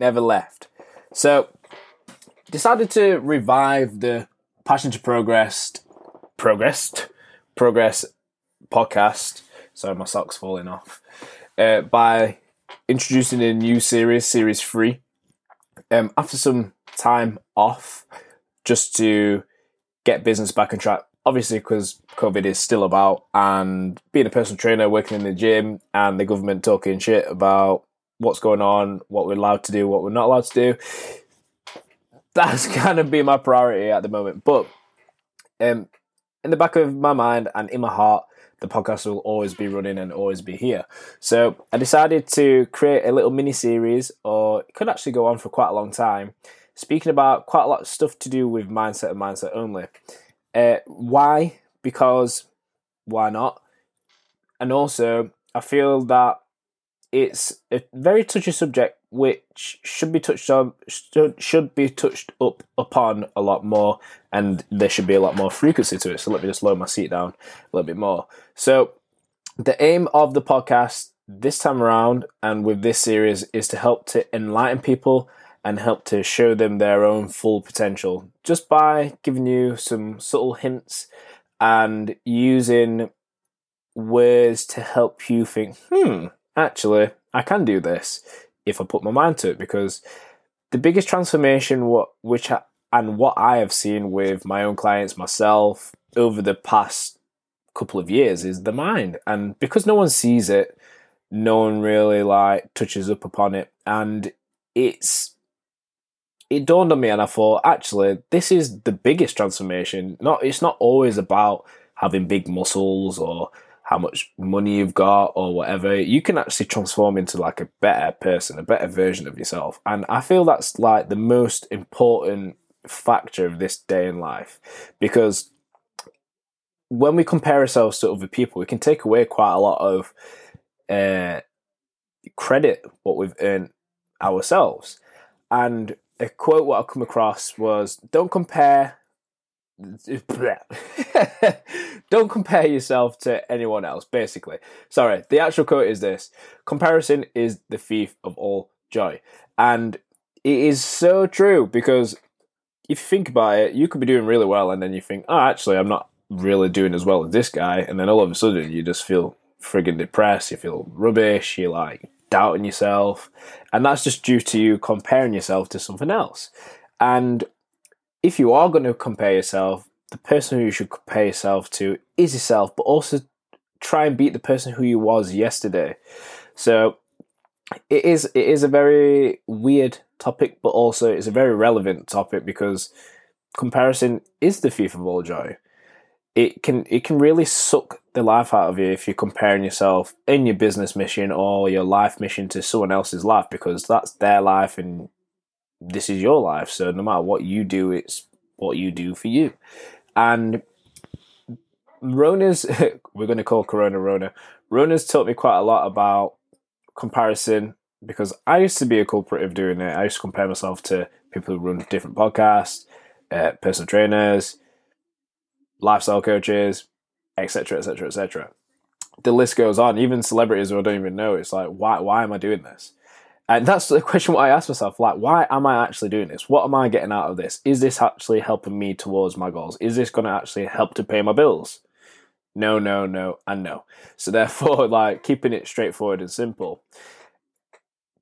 never left. So, decided to revive the Passion to Progress, progressed, progress podcast. Sorry, my sock's falling off. Uh, by introducing a new series, series three. Um, after some time off, just to get business back on track. Obviously, because COVID is still about, and being a personal trainer, working in the gym, and the government talking shit about what's going on, what we're allowed to do, what we're not allowed to do. That's kind of been my priority at the moment. But um, in the back of my mind and in my heart, the podcast will always be running and always be here. So I decided to create a little mini series, or it could actually go on for quite a long time, speaking about quite a lot of stuff to do with mindset and mindset only. Uh, why? Because why not? And also, I feel that it's a very touchy subject which should be touched on should, should be touched up upon a lot more and there should be a lot more frequency to it. So let me just lower my seat down a little bit more. So the aim of the podcast this time around and with this series is to help to enlighten people and help to show them their own full potential. Just by giving you some subtle hints and using words to help you think hmm actually, I can do this if I put my mind to it. Because the biggest transformation, what which I, and what I have seen with my own clients, myself over the past couple of years, is the mind. And because no one sees it, no one really like touches up upon it, and it's it dawned on me and I thought, actually, this is the biggest transformation. Not it's not always about having big muscles or how much money you've got or whatever, you can actually transform into like a better person, a better version of yourself. And I feel that's like the most important factor of this day in life because when we compare ourselves to other people, we can take away quite a lot of uh, credit what we've earned ourselves. And a quote what I come across was, "Don't compare don't compare yourself to anyone else basically. Sorry the actual quote is this. Comparison is the thief of all joy. And it is so true because if you think about it you could be doing really well and then you think oh actually i'm not really doing as well as this guy. And then all of a sudden you just feel friggin' depressed you feel rubbish you're like doubting yourself. And that's just due to you comparing yourself to something else. And if you are going to compare yourself, the person who you should compare yourself to is yourself, but also try and beat the person who you was yesterday. So it is it is a very weird topic, but also it's a very relevant topic because comparison is the thief of all joy. It can it can really suck the life out of you if you're comparing yourself in your business mission or your life mission to someone else's life because that's their life and this is your life. So no matter what you do, it's what you do for you. And Rona's, we're going to call Corona Rona. Rona's taught me quite a lot about comparison because I used to be a culprit of doing it. I used to compare myself to people who run different podcasts, uh, personal trainers, lifestyle coaches, etc., etc., etc. The list goes on. Even celebrities who I don't even know. It's like, why? Why am I doing this? And that's the question I ask myself, like, why am I actually doing this? What am I getting out of this? Is this actually helping me towards my goals? Is this going to actually help to pay my bills? No, no, no, and no. So therefore, like, keeping it straightforward and simple.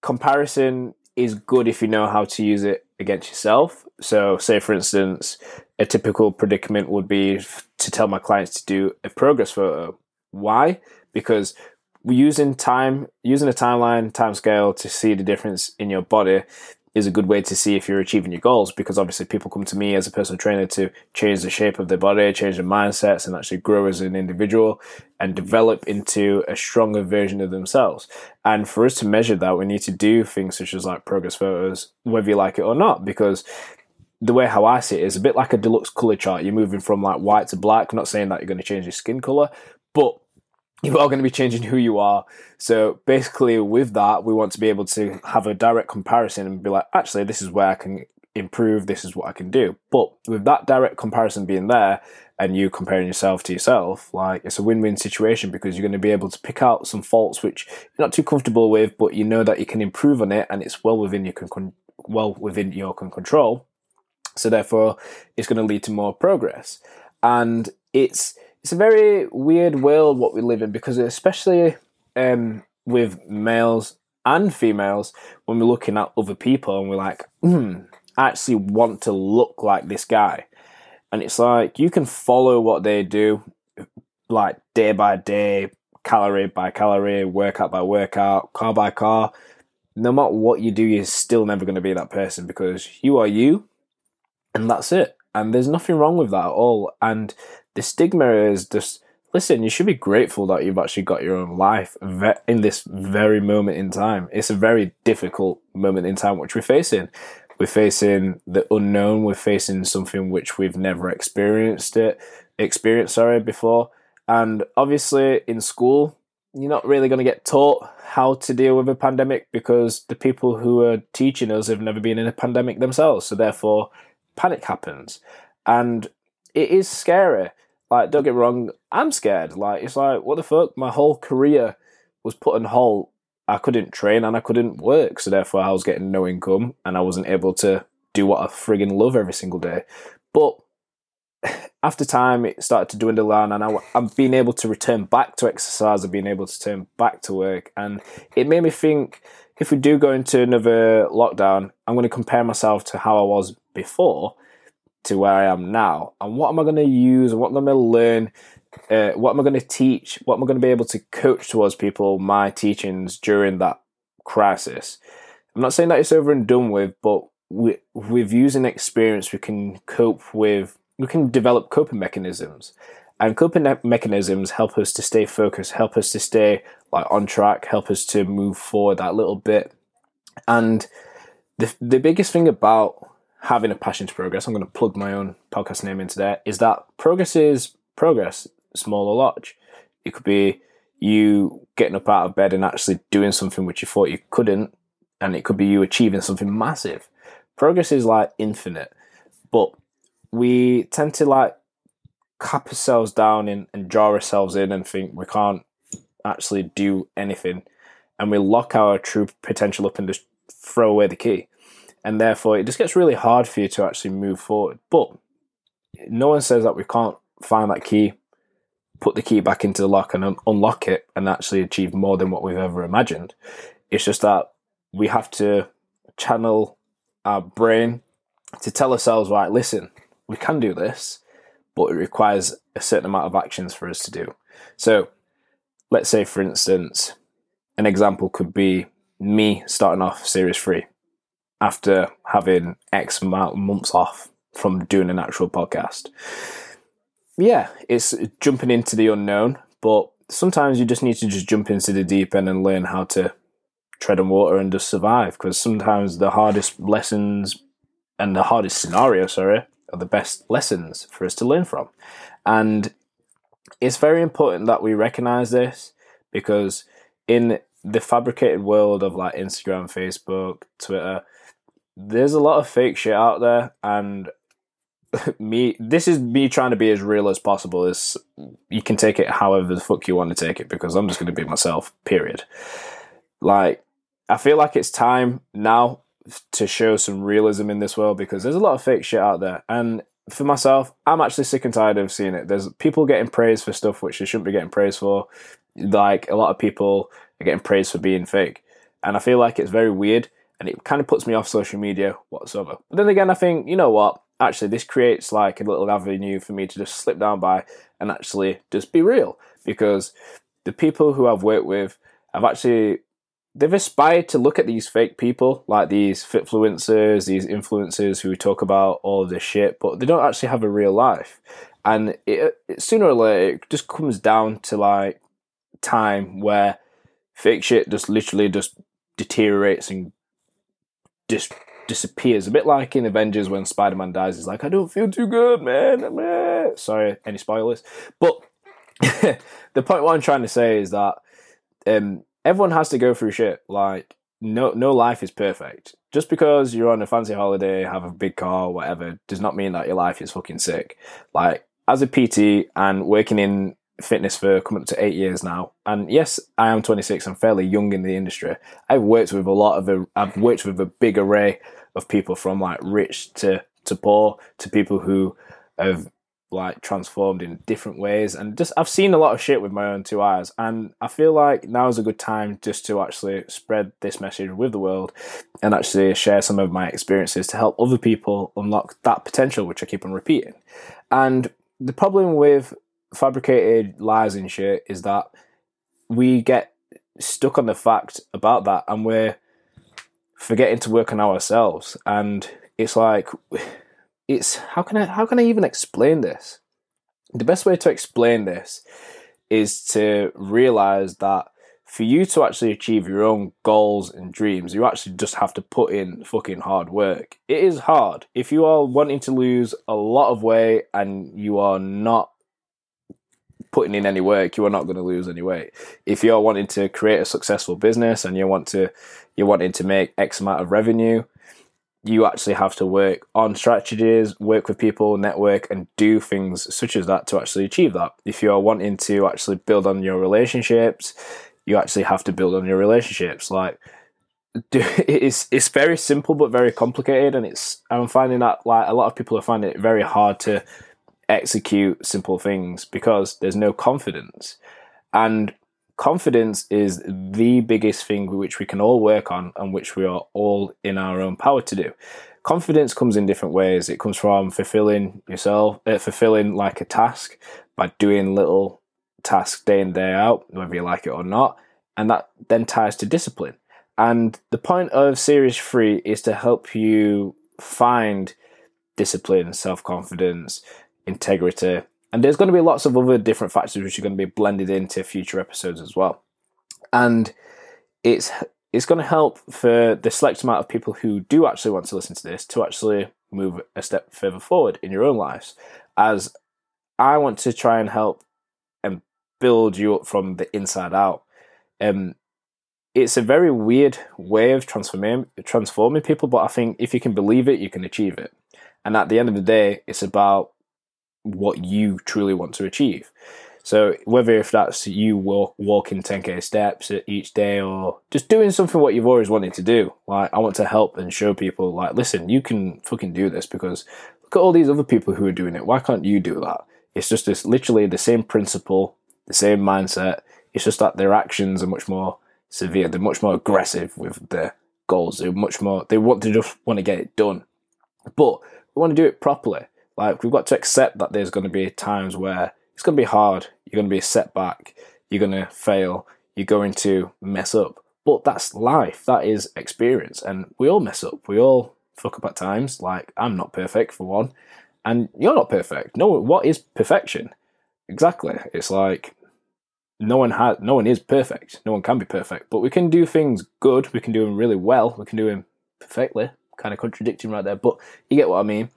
Comparison is good if you know how to use it against yourself. So, say for instance, a typical predicament would be to tell my clients to do a progress photo. Why? Because using time, using a timeline, time scale to see the difference in your body is a good way to see if you're achieving your goals because obviously people come to me as a personal trainer to change the shape of their body, change their mindsets, and actually grow as an individual and develop into a stronger version of themselves. And for us to measure that, we need to do things such as like progress photos, whether you like it or not, because the way how I see it is a bit like a Dulux color chart. You're moving from like white to black. I'm not saying that you're going to change your skin color, but you are all going to be changing who you are. So basically, with that, we want to be able to have a direct comparison and be like, actually, this is where I can improve, this is what I can do. But with that direct comparison being there and you comparing yourself to yourself, like it's a win win situation because you're going to be able to pick out some faults which you're not too comfortable with, but you know that you can improve on it and it's well within your con- well within your control. So therefore, it's going to lead to more progress. And it's it's a very weird world what we live in because especially um, with males and females, when we're looking at other people and we're like, hmm, I actually want to look like this guy. And it's like you can follow what they do, like day by day, calorie by calorie, workout by workout, car by car. No matter what you do, you're still never going to be that person because you are you, and that's it. And there's nothing wrong with that at all. And the stigma is just listen, you should be grateful that you've actually got your own life in this very moment in time. It's a very difficult moment in time which we're facing. We're facing the unknown. We're facing something which we've never experienced it, experienced sorry before. And obviously, in school, you're not really going to get taught how to deal with a pandemic because the people who are teaching us have never been in a pandemic themselves. So therefore, panic happens, and it is scary. Like, don't get wrong, I'm scared. Like, it's like, what the fuck? My whole career was put on hold. I couldn't train and I couldn't work, so therefore I was getting no income and I wasn't able to do what I friggin' love every single day. But after time, it started to dwindle down, and I, I've been able to return back to exercise. and being able to turn back to work, and it made me think: if we do go into another lockdown, I'm going to compare myself to how I was before, to where I am now. And what am I going to use? What am I going to learn? Uh, what am I going to teach? What am I going to be able to coach towards people my teachings during that crisis? I'm not saying that it's over and done with, but with, with using experience, we can cope with, we can develop coping mechanisms. And coping mechanisms help us to stay focused, help us to stay like on track, help us to move forward that little bit. And the the biggest thing about having a passion to progress, I'm going to plug my own podcast name into there, is that progress is progress, small or large. It could be you getting up out of bed and actually doing something which you thought you couldn't, and it could be you achieving something massive. Progress is like infinite, but we tend to like cap ourselves down in, and draw ourselves in and think we can't actually do anything, and we lock our true potential up and just throw away the key and therefore it just gets really hard for you to actually move forward. But no one says that we can't find that key, put the key back into the lock and un- unlock it and actually achieve more than what we've ever imagined. It's just that we have to channel our brain to tell ourselves, right, listen, we can do this, but it requires a certain amount of actions for us to do. So let's say, for instance, an example could be me starting off series three after having X amount of months off from doing an actual podcast. Yeah, it's jumping into the unknown, but sometimes you just need to just jump into the deep end and learn how to tread on water and just survive. Because sometimes the hardest lessons and the hardest scenario, sorry, are the best lessons for us to learn from. And it's very important that we recognize this because in the fabricated world of like Instagram, Facebook, Twitter, there's a lot of fake shit out there, and me this is me trying to be as real as possible is you can take it however the fuck you want to take it because i'm just going to be myself period. Like i feel like it's time now to show some realism in this world because there's a lot of fake shit out there. And for myself i'm actually sick and tired of seeing it. There's people getting praised for stuff which they shouldn't be getting praised for. Like a lot of people are getting praised for being fake. And i feel like it's very weird and it kind of puts me off social media whatsoever. But then again, I think, you know what? Actually, this creates like a little avenue for me to just slip down by and actually just be real because the people who I've worked with have actually they've aspired to look at these fake people like these fitfluencers, these influencers who talk about all this shit, but they don't actually have a real life. And it, it sooner or later, it just comes down to like time where fake shit just literally just deteriorates and just disappears. A bit like in Avengers when Spider Man dies. He's like, I don't feel too good, man. Sorry, any spoilers? But the point what I'm trying to say is that um, everyone has to go through shit. Like no no life is perfect. Just because you're on a fancy holiday, have a big car, whatever, does not mean that your life is fucking sick. Like as a PT and working in fitness for coming up to eight years now, and yes, I am 26. I'm fairly young in the industry. I've worked with a lot of a, I've worked with a big array of people from like rich to to poor to people who have like transformed in different ways and just I've seen a lot of shit with my own two eyes and I feel like now is a good time just to actually spread this message with the world and actually share some of my experiences to help other people unlock that potential which I keep on repeating. And the problem with fabricated lies and shit is that we get stuck on the fact about that and we're forgetting to work on ourselves and it's like it's how can I how can I even explain this? The best way to explain this is to realize that for you to actually achieve your own goals and dreams, you actually just have to put in fucking hard work. It is hard. If you are wanting to lose a lot of weight and you are not putting in any work, you are not going to lose any weight. If you're wanting to create a successful business and you want to you're wanting to make X amount of revenue, you actually have to work on strategies, work with people, network, and do things such as that to actually achieve that. If you are wanting to actually build on your relationships, you actually have to build on your relationships. Like, do, it's it's very simple but very complicated, and it's I'm finding that like a lot of people are finding it very hard to execute simple things because there's no confidence, and confidence is the biggest thing which we can all work on and which we are all in our own power to do. Confidence comes in different ways. It comes from fulfilling yourself, uh, fulfilling like a task by doing little tasks day in day out, whether you like it or not, and that then ties to discipline. And the point of Series 3 is to help you find discipline, self confidence, integrity, and there's going to be lots of other different factors which are going to be blended into future episodes as well. And it's it's going to help for the select amount of people who do actually want to listen to this to actually move a step further forward in your own lives. As I want to try and help and build you up from the inside out. Um, it's a very weird way of transforming transforming people, but I think if you can believe it, you can achieve it. And at the end of the day, it's about what you truly want to achieve. So whether if that's you walk, walking 10k steps each day or just doing something what you've always wanted to do, like I want to help and show people like, listen, you can fucking do this because look at all these other people who are doing it. Why can't you do that? It's just this literally the same principle, the same mindset. It's just that their actions are much more severe. They're much more aggressive with their goals. They're much more. They want to just want to get it done, but we want to do it properly. Like we've got to accept that there's going to be times where it's going to be hard. You're going to be a setback. You're going to fail. You're going to mess up. But that's life. That is experience, and we all mess up. We all fuck up at times. Like I'm not perfect for one, and you're not perfect. No, what is perfection? Exactly. It's like no one has, no one is perfect. No one can be perfect, but we can do things good. We can do them really well. We can do them perfectly. Kind of contradicting right there, but you get what I mean.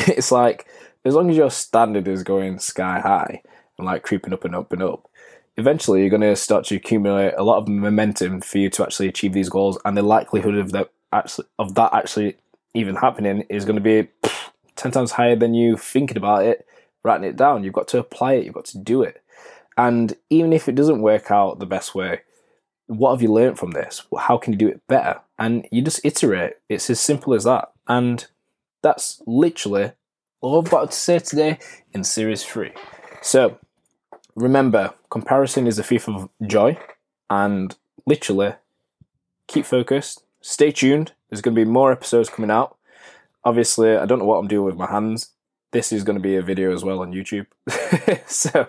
it's like as long as your standard is going sky high and like creeping up and up and up, eventually you're going to start to accumulate a lot of momentum for you to actually achieve these goals, and the likelihood of that actually of that actually even happening is going to be ten times higher than you thinking about it, writing it down. You've got to apply it. You've got to do it, and even if it doesn't work out the best way, what have you learned from this? How can you do it better? And you just iterate. It's as simple as that, and that's literally all I've got to say today in Series 3. So, remember, comparison is a thief of joy, and literally, keep focused, stay tuned. There's going to be more episodes coming out. Obviously, I don't know what I'm doing with my hands. This is going to be a video as well on YouTube. so,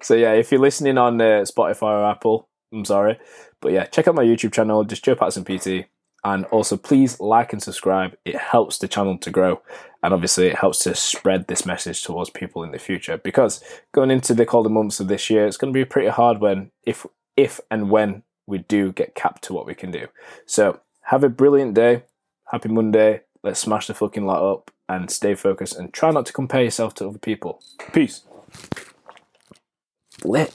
so yeah, if you're listening on uh, Spotify or Apple, I'm sorry, but yeah, check out my YouTube channel, just Joe Patterson PT. And also, please like and subscribe. It helps the channel to grow. And obviously, it helps to spread this message towards people in the future. Because going into the colder months of this year, it's going to be pretty hard when, if, if and when we do get capped to what we can do. So, have a brilliant day. Happy Monday. Let's smash the fucking lot up and stay focused and try not to compare yourself to other people. Peace. Lit.